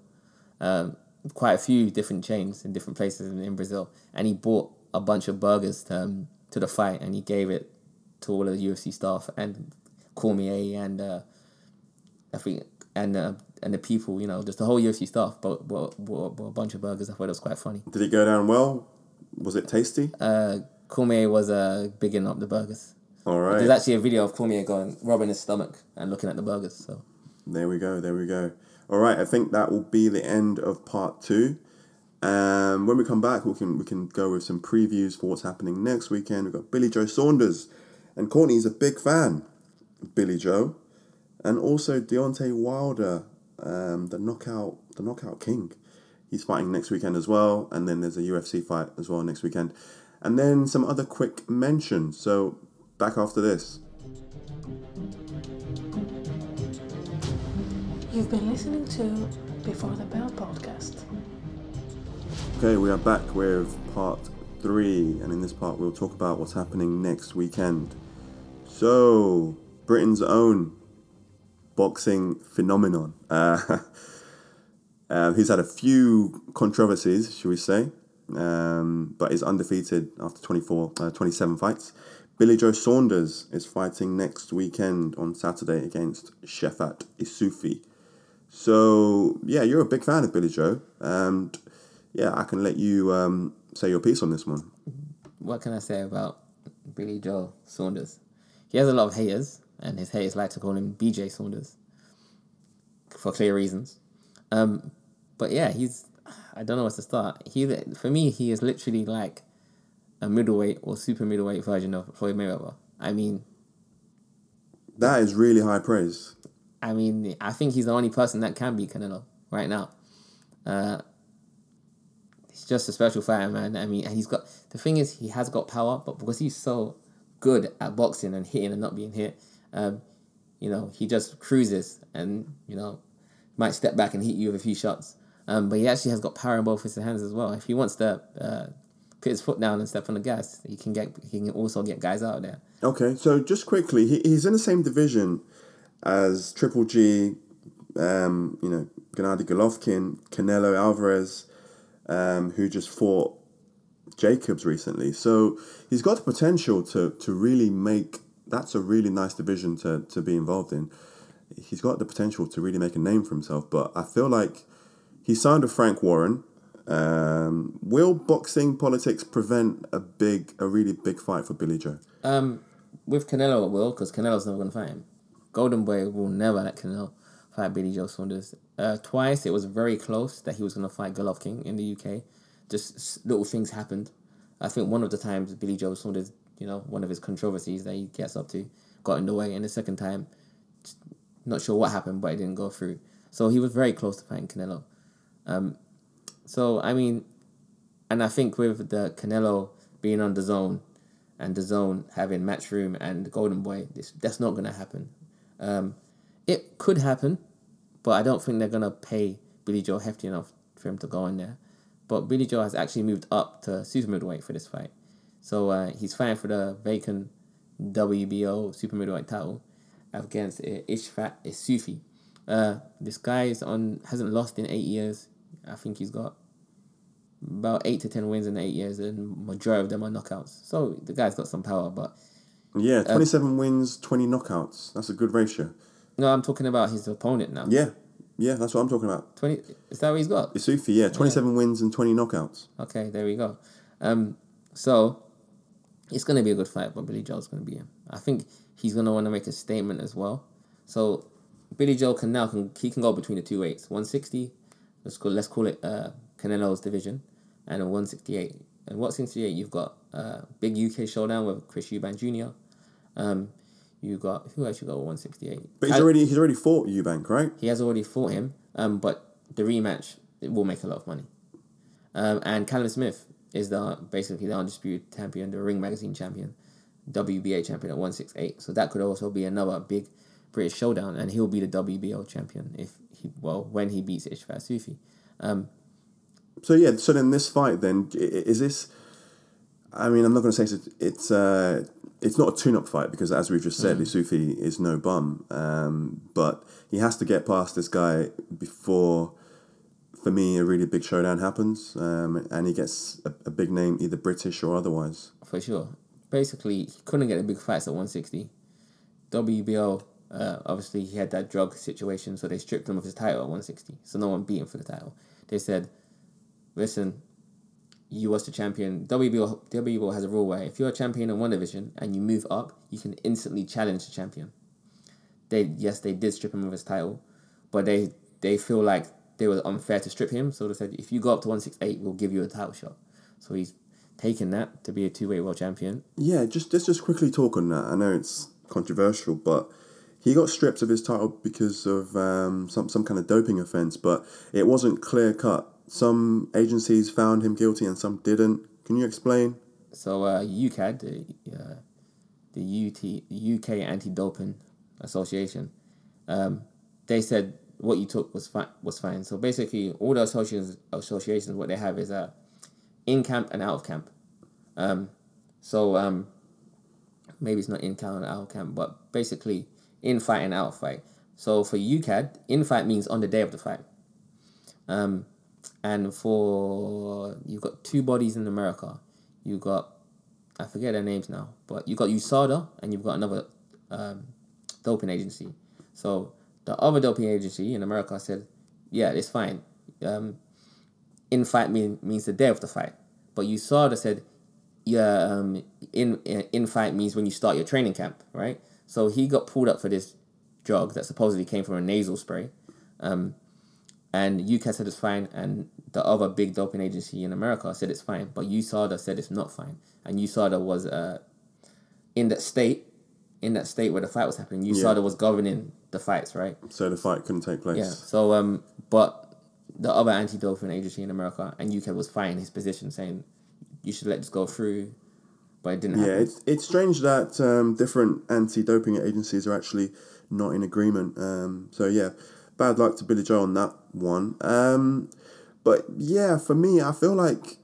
Um, quite a few different chains in different places in, in Brazil. And he bought a bunch of burgers um, to the fight and he gave it to all of the UFC staff and Cormier and uh, I think and uh, and the people, you know, just the whole UFC staff bought, bought, bought, bought a bunch of burgers. I thought it was quite funny. Did it go down well? Was it tasty? Uh, Cormier was uh, bigging up the burgers. All right. There's actually a video of Cormier going rubbing his stomach and looking at the burgers. So There we go. There we go. All right. I think that will be the end of part two. Um, when we come back, we can we can go with some previews for what's happening next weekend. We've got Billy Joe Saunders, and Courtney's a big fan of Billy Joe, and also Deontay Wilder, um, the knockout the knockout king. He's fighting next weekend as well, and then there's a UFC fight as well next weekend, and then some other quick mentions. So back after this. You've been listening to Before the Bell podcast. Okay, we are back with part three, and in this part, we'll talk about what's happening next weekend. So, Britain's own boxing phenomenon. Uh, um, he's had a few controversies, should we say, um, but is undefeated after 24, uh, 27 fights. Billy Joe Saunders is fighting next weekend on Saturday against Shefat Isufi. So, yeah, you're a big fan of Billy Joe. And yeah, I can let you um, say your piece on this one. what can I say about Billy Joe Saunders? He has a lot of haters, and his haters like to call him BJ Saunders for clear reasons. Um, but yeah, he's I don't know where to start. He for me, he is literally like a middleweight or super middleweight version of Floyd Mayweather. I mean, That is really high praise. I mean, I think he's the only person that can beat Canelo right now. Uh, he's just a special fighter, man. I mean, and he's got the thing is he has got power, but because he's so good at boxing and hitting and not being hit, um, you know, he just cruises and you know might step back and hit you with a few shots. Um, but he actually has got power in both his hands as well. If he wants to uh, put his foot down and step on the gas, he can get he can also get guys out of there. Okay, so just quickly, he, he's in the same division as Triple G, um, you know, Gennady Golovkin, Canelo Alvarez, um, who just fought Jacobs recently. So he's got the potential to to really make. That's a really nice division to to be involved in. He's got the potential to really make a name for himself. But I feel like he signed with Frank Warren. Um, will boxing politics prevent a big, a really big fight for Billy Joe? Um, with Canelo, it will, because Canelo's never going to fight him. Golden Boy will never let Canelo fight Billy Joe Saunders. Uh, twice it was very close that he was going to fight Golovkin in the UK. Just little things happened. I think one of the times Billy Joe Saunders, you know, one of his controversies that he gets up to, got in the way, and the second time, not sure what happened, but it didn't go through. So he was very close to fighting Canelo. Um, so I mean, and I think with the Canelo being on DAZN, and DAZN having Matchroom and Golden Boy, this that's not gonna happen. Um, it could happen, but I don't think they're gonna pay Billy Joe hefty enough for him to go in there. But Billy Joe has actually moved up to super middleweight for this fight, so uh, he's fighting for the vacant WBO super middleweight title against uh, Ishfat Isufi. Uh, this guy is on hasn't lost in eight years. I think he's got about eight to ten wins in eight years, and majority of them are knockouts. So the guy's got some power, but Yeah, 27 wins, 20 knockouts. That's a good ratio. no, I'm talking about his opponent now. Yeah, yeah, that's what I'm talking about. Twenty is that what he's got? Isufi, yeah, 27 wins and 20 knockouts. Okay, there we go. Um, so it's gonna be a good fight, but Billy Joe's gonna be him. I think he's gonna want to make a statement as well. So Billy Joe can now can he can go between the two weights, one sixty. Let's call let's call it uh, Canelo's division, and a one sixty eight. And what's what sixty eight you've got uh, big UK showdown with Chris Eubank Jr. Um, you got who else you got one sixty eight? But he's already he's already fought Eubank, right? He has already fought him, um, but the rematch it will make a lot of money. Um, and Callum Smith is the basically the undisputed champion, the Ring Magazine champion, WBA champion at one six eight. So that could also be another big British showdown, and he'll be the WBO champion if he well when he beats Ishfat Sufi. Um, So yeah, so then this fight then is this? I mean, I'm not going to say it's it's, uh, it's not a tune-up fight because as we've just said, Isufi is no bum. Um, but he has to get past this guy before, for me, a really big showdown happens, um, and he gets a, a big name, either British or otherwise. for sure. Basically, he couldn't get the big fights at 160. WBO, uh, obviously he had that drug situation, so they stripped him of his title at 160. So no one beat him for the title. They said, listen, you was the champion. WBO, WBO has a rule where if you're a champion in one division and you move up, you can instantly challenge the champion. They yes, they did strip him of his title, but they they feel like they were unfair to strip him. So they said, if you go up to 168, we'll give you a title shot. So he's taken that to be a two weight world champion. Yeah, just let's just quickly talk on that. I know it's controversial, but he got stripped of his title because of um, some some kind of doping offense, but it wasn't clear cut. Some agencies found him guilty and some didn't. Can you explain? So uh, UKAD, the uh, the UT UK Anti Doping Association, um, they said what you took was fine. Was fine. So basically, all the associations associations what they have is a in camp and out of camp. Um, so um, maybe it's not in camp and out of camp, but basically in fight and out fight. So for UKAD, in fight means on the day of the fight. Um, and for you've got two bodies in America. You got I forget their names now, but you got USADA and you've got another um, doping agency. So the other doping agency in America said, yeah, it's fine. Um, in fight mean, means the day of the fight. But USADA said, yeah, um, in, in fight means when you start your training camp, right? So he got pulled up for this drug that supposedly came from a nasal spray. Um, and UKAD said it's fine, and the other big doping agency in America said it's fine, but USADA said it's not fine. And USADA was uh, in that state, in that state where the fight was happening. USADA Yeah. was governing the fights, right? So the fight couldn't take place. Yeah. So um, but the other anti-doping agency in America and UK was fighting his position, saying you should let this go through, but it didn't Yeah, happen. it's it's strange that um, different anti-doping agencies are actually not in agreement. Um, so yeah, bad luck to Billy Joe on that one. Um, but yeah, for me, I feel like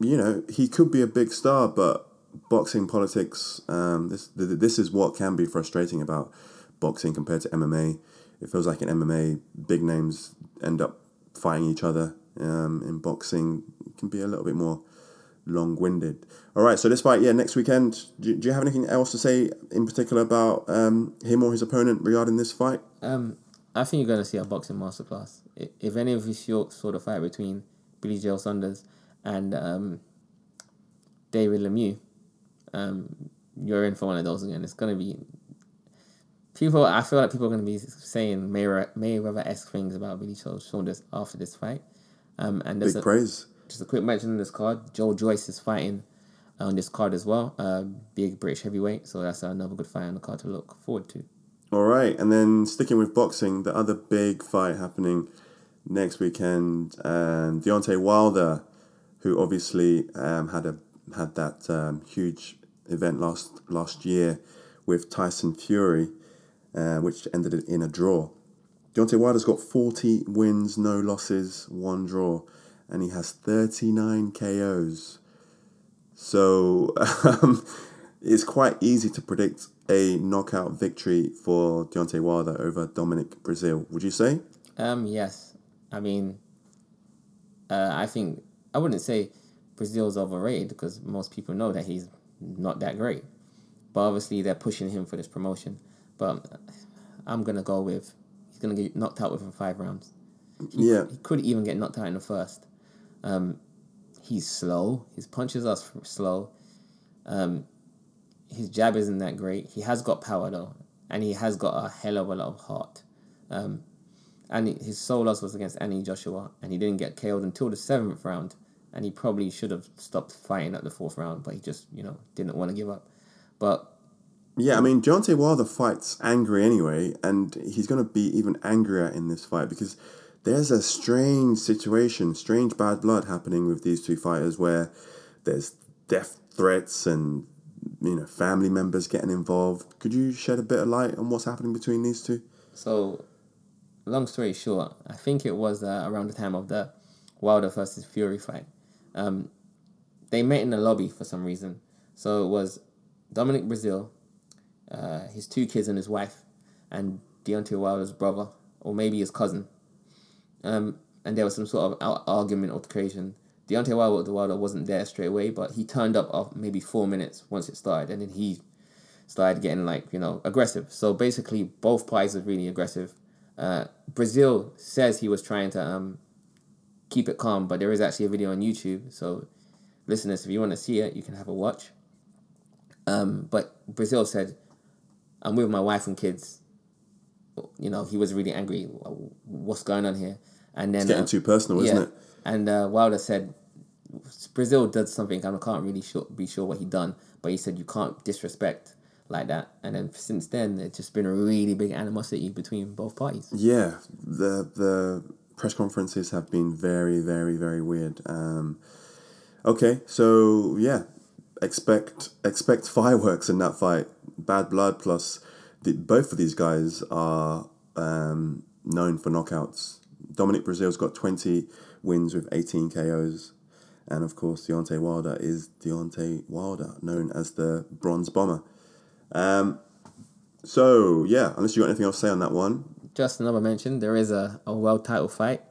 you know he could be a big star, but boxing politics. Um, this this is what can be frustrating about boxing compared to MMA. It feels like in MMA, big names end up fighting each other. Um, in boxing, it can be a little bit more long-winded. All right, so this fight, yeah, next weekend. Do, do you have anything else to say in particular about um, him or his opponent regarding this fight? Um, I think you're going to see a boxing masterclass. If any of you saw saw the fight between Billy Joe Saunders and um, David Lemieux, um, you're in for one of those again. It's going to be people. I feel like people are going to be saying Mayweather Mayweather esque things about Billy Joe Saunders after this fight. Um, and there's Big a, praise. just a quick mention on this card. Joe Joyce is fighting on this card as well. Uh, big British heavyweight, so that's another good fight on the card to look forward to. All right, and then sticking with boxing, the other big fight happening next weekend, um, Deontay Wilder, who obviously um, had a had that um, huge event last last year with Tyson Fury, uh, which ended in a draw. Deontay Wilder's got 40 wins, no losses, one draw, and he has 39 KOs. So um, it's quite easy to predict a knockout victory for Deontay Wilder over Dominic Breazeale. Would you say? Um, yes. I mean, uh, I think I wouldn't say Breazeale's overrated because most people know that he's not that great. But obviously, they're pushing him for this promotion. But I'm gonna go with he's gonna get knocked out within five rounds. He, Yeah. he could even get knocked out in the first. Um, he's slow. His punches are slow. Um, his jab isn't that great. He has got power though, and he has got a hell of a lot of heart. Um, and his sole loss was against Anthony Joshua, and he didn't get KO'd until the seventh round. And he probably should have stopped fighting at the fourth round, but he just you know didn't want to give up. But Yeah, I mean Deontay Wilder fights angry anyway, and he's going to be even angrier in this fight because there's a strange situation, strange bad blood happening with these two fighters where there's death threats and you know family members getting involved. Could you shed a bit of light on what's happening between these two? So, long story short, I think it was uh, around the time of the Wilder versus Fury fight. Um, they met in the lobby for some reason. So it was Dominic Breazeale, uh, his two kids and his wife, and Deontay Wilder's brother, or maybe his cousin. Um, and there was some sort of ar- argument altercation. Deontay Wilder, Wilder wasn't there straight away, but he turned up after maybe four minutes once it started, and then he started getting like you know aggressive. So basically, both parties are really aggressive. Uh, Breazeale says he was trying to um, keep it calm, but there is actually a video on YouTube. So, listeners, if you want to see it, you can have a watch. Um, but Breazeale said, "I'm with my wife and kids." You know, he was really angry. What's going on here? And then It's getting uh, too personal, isn't it? And uh, Wilder said Breazeale did something. I can't really sure, be sure what he done, but he said you can't disrespect like that. And then since then, it's just been a really big animosity between both parties. Yeah, the the press conferences have been very, very, very weird. Um, okay, so yeah, expect expect fireworks in that fight. Bad blood plus the, both of these guys are um, known for knockouts. Dominic Breazeale's got twenty wins with eighteen KOs. And of course, Deontay Wilder is Deontay Wilder, known as the Bronze Bomber. Um, so yeah, unless you got anything else to say on that one, Just another mention: there is a, a world title fight.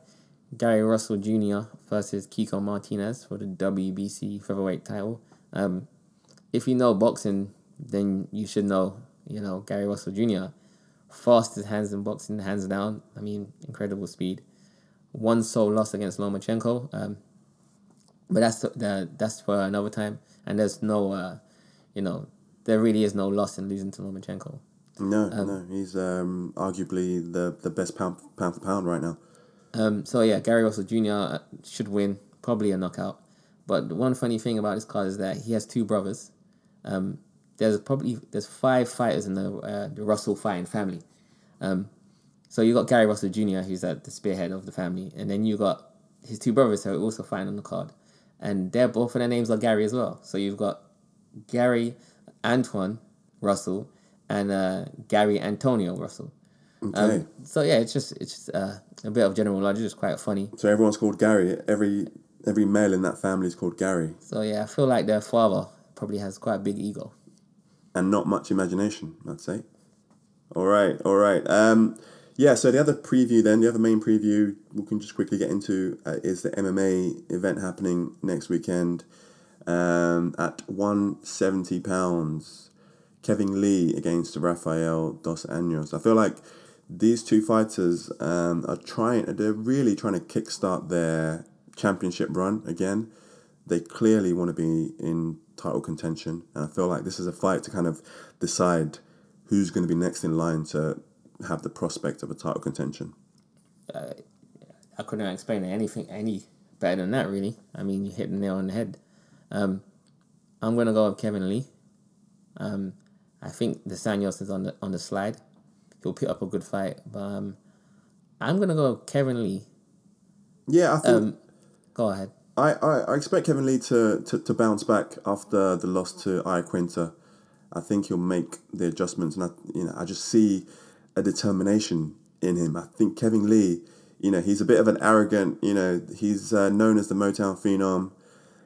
Gary Russell Jr. versus Kiko Martinez for the WBC featherweight title. Um, if you know boxing, then you should know, you know, Gary Russell Jr. Fastest hands in boxing, hands down. I mean, incredible speed. One sole loss against Lomachenko. Um, but that's the, that's for another time. And there's no, uh, you know, there really is no loss in losing to Lomachenko. No, no, he's um, arguably the the best pound pound for pound right now. Um, so yeah, Gary Russell Jr. should win, probably a knockout. But one funny thing about this card is that he has two brothers. Um, there's probably there's five fighters in the uh, the Russell fighting family. Um, so you got Gary Russell Jr. who's at the spearhead of the family, and then you got his two brothers who are also fighting on the card, and they're both of their names are Gary as well. So you've got Gary Antoine Russell and uh, Gary Antonio Russell. Okay, Um, so yeah, it's just it's just uh, a bit of general knowledge. It's quite funny. so everyone's called Gary. Every every male in that family is called Gary, So yeah, I feel like their father probably has quite a big ego. and not much imagination. I'd say. All right, all right. Um, yeah. So the other preview, then the other main preview, we can just quickly get into uh, is the MMA event happening next weekend um, at one seventy pounds. Kevin Lee against Rafael dos Anjos. I feel like these two fighters um, are trying. They're really trying to kickstart their championship run again. They clearly want to be in title contention, and I feel like this is a fight to kind of decide who's going to be next in line to have the prospect of a title contention. I couldn't explain anything any better than that. Really, I mean, you hit the nail on the head. Um, I'm gonna go with Kevin Lee. Um, I think dos Anjos is on the on the slide. He'll put up a good fight, but um, I'm gonna go Kevin Lee. Yeah, I think Um, go ahead. I, I, I expect Kevin Lee to, to, to bounce back after the loss to Iaquinta. I think he'll make the adjustments, and I you know I just see a determination in him. I think Kevin Lee, you know, he's a bit of an arrogant. You know, he's uh, known as the Motown phenom.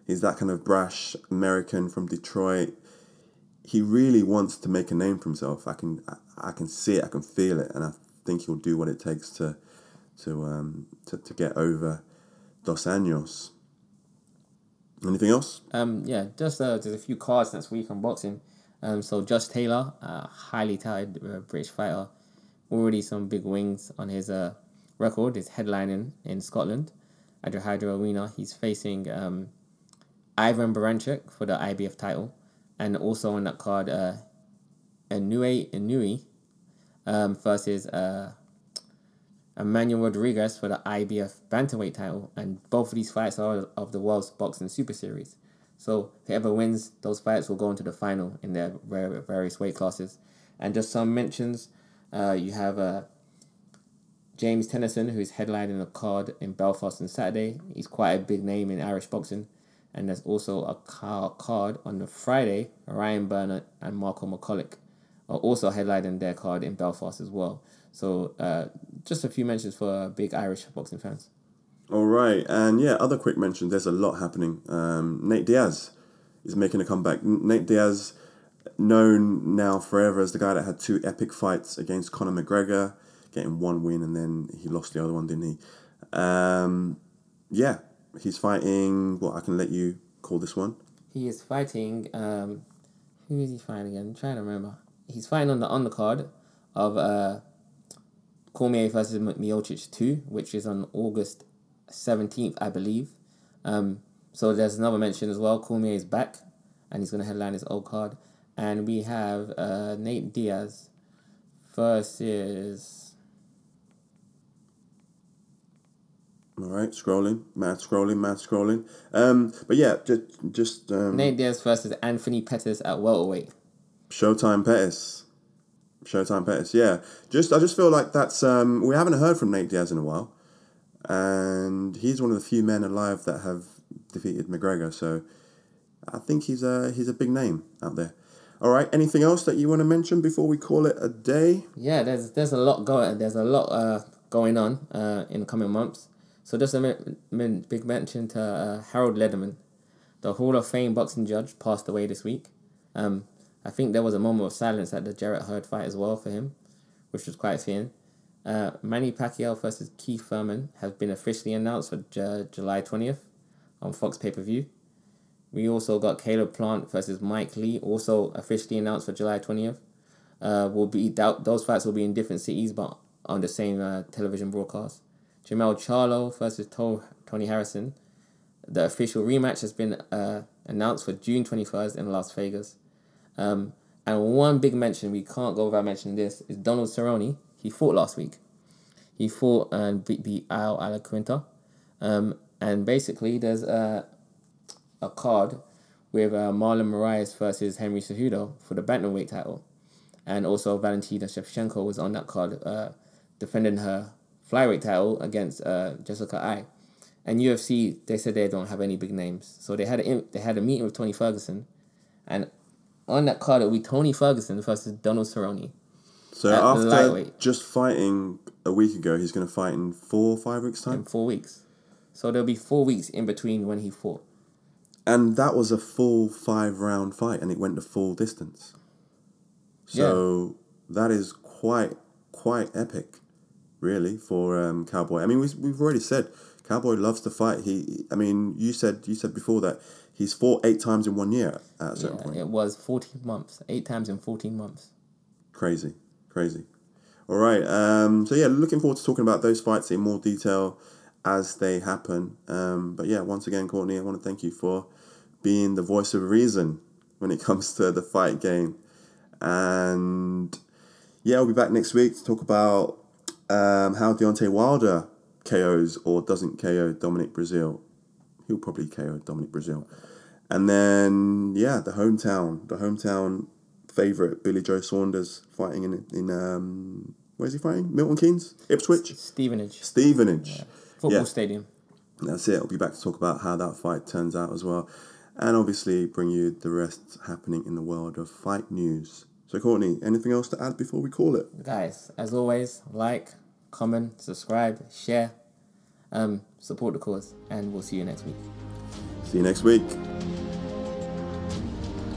He's that kind of brash American from Detroit. He really wants to make a name for himself. I can I, can see it. I can feel it, and I think he'll do what it takes to to um to, to get over Dos Anjos. Anything else? Um, yeah, just uh, there's a few cards next week on boxing. Um, so Josh Taylor, uh, highly touted uh, British fighter, already some big wings on his uh, record. He's headlining in Scotland at the Hydro Arena. He's facing um, Ivan Baranchyk for the IBF title, and also on that card, uh, Inoue Inoue um, versus uh, Emmanuel Rodriguez for the IBF bantamweight title, and both of these fights are of the World's Boxing Super Series. So whoever wins those fights will go into the final in their various weight classes. And just some mentions, uh, you have uh, James Tennyson, who's headlining a card in Belfast on Saturday. He's quite a big name in Irish boxing. And there's also a card on the Friday. Ryan Burnett and Marco McCullough are also headlining their card in Belfast as well. So uh, just a few mentions for big Irish boxing fans. All right, and yeah, other quick mentions. There's a lot happening. Um, Nate Diaz is making a comeback. Nate Diaz, known now forever as the guy that had two epic fights against Conor McGregor, getting one win and then he lost the other one, didn't he? Um, yeah, he's fighting. Well, I can let you call this one. He is fighting. Um, who is he fighting again? I'm trying to remember. He's fighting on the undercard of uh, Cormier versus Miocic 2, which is on August 17th, I believe. Um, so there's another mention as well. Cormier is back, and he's going to headline his old card. And we have uh, Nate Diaz versus. All right, scrolling, mad scrolling, mad scrolling. Um, but yeah, just just um, Nate Diaz versus Anthony Pettis at welterweight. Showtime Pettis. Showtime Pettis, yeah. Just I just feel like that's um, we haven't heard from Nate Diaz in a while, and he's one of the few men alive that have defeated McGregor. So I think he's a he's a big name out there. All right, anything else that you want to mention before we call it a day? Yeah, there's there's a lot going there's a lot uh, going on uh, in the coming months. So just a min- big mention to uh, Harold Lederman, the Hall of Fame boxing judge, passed away this week. Um, I think there was a moment of silence at the Jarrett Hurd fight as well for him, which was quite fitting. Uh, Manny Pacquiao versus Keith Thurman has been officially announced for J- July 20th on Fox pay per view. We also got Caleb Plant versus Mike Lee, also officially announced for July 20th. Uh, will be those fights will be in different cities, but on the same uh, television broadcast. Jermell Charlo versus to- Tony Harrison. The official rematch has been uh, announced for June 21st in Las Vegas. Um, and one big mention, we can't go without mentioning this, is Donald Cerrone. He fought last week. He fought and beat, beat Al Iaquinta. Um, and basically, there's a, a card with uh, Marlon Moraes versus Henry Cejudo for the bantamweight title. And also Valentina Shevchenko was on that card, uh, defending her flyweight title against uh, Jessica Eye. And UFC, they said they don't have any big names, so they had a they had a meeting with Tony Ferguson, and on that card it will be Tony Ferguson versus Donald Cerrone. So after just fighting a week ago, he's going to fight in four, or five weeks time, in four weeks. So there'll be four weeks in between when he fought. and that was a full five round fight, and it went the full distance. So that is quite quite epic, really, for um, Cowboy. I mean, we, we've already said Cowboy loves to fight. He, I mean, you said you said before that he's fought eight times in one year at a certain Yeah, point. it was 14 months, eight times in 14 months. Crazy, crazy. All right. Um, so yeah, looking forward to talking about those fights in more detail as they happen. Um, but yeah, once again, Courtney, I want to thank you for being the voice of reason when it comes to the fight game. And yeah, I'll be back next week to talk about um, how Deontay Wilder KOs or doesn't KO Dominic Breazeale. He'll probably KO Dominic Breazeale. And then yeah, the hometown, the hometown favorite Billy Joe Saunders fighting in in um where's he fighting? Milton Keynes, Ipswich, Stevenage, Stevenage. yeah. football Yeah. stadium. That's it. I'll be back to talk about how that fight turns out as well, and obviously bring you the rest happening in the world of fight news. So Courtney, anything else to add before we call it? Guys, as always, like, comment, subscribe, share, um, support the cause, and we'll see you next week. See you next week.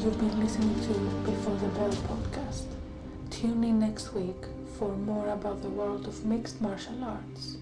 You've been listening to Before the Bell podcast. Tune in next week for more about the world of mixed martial arts.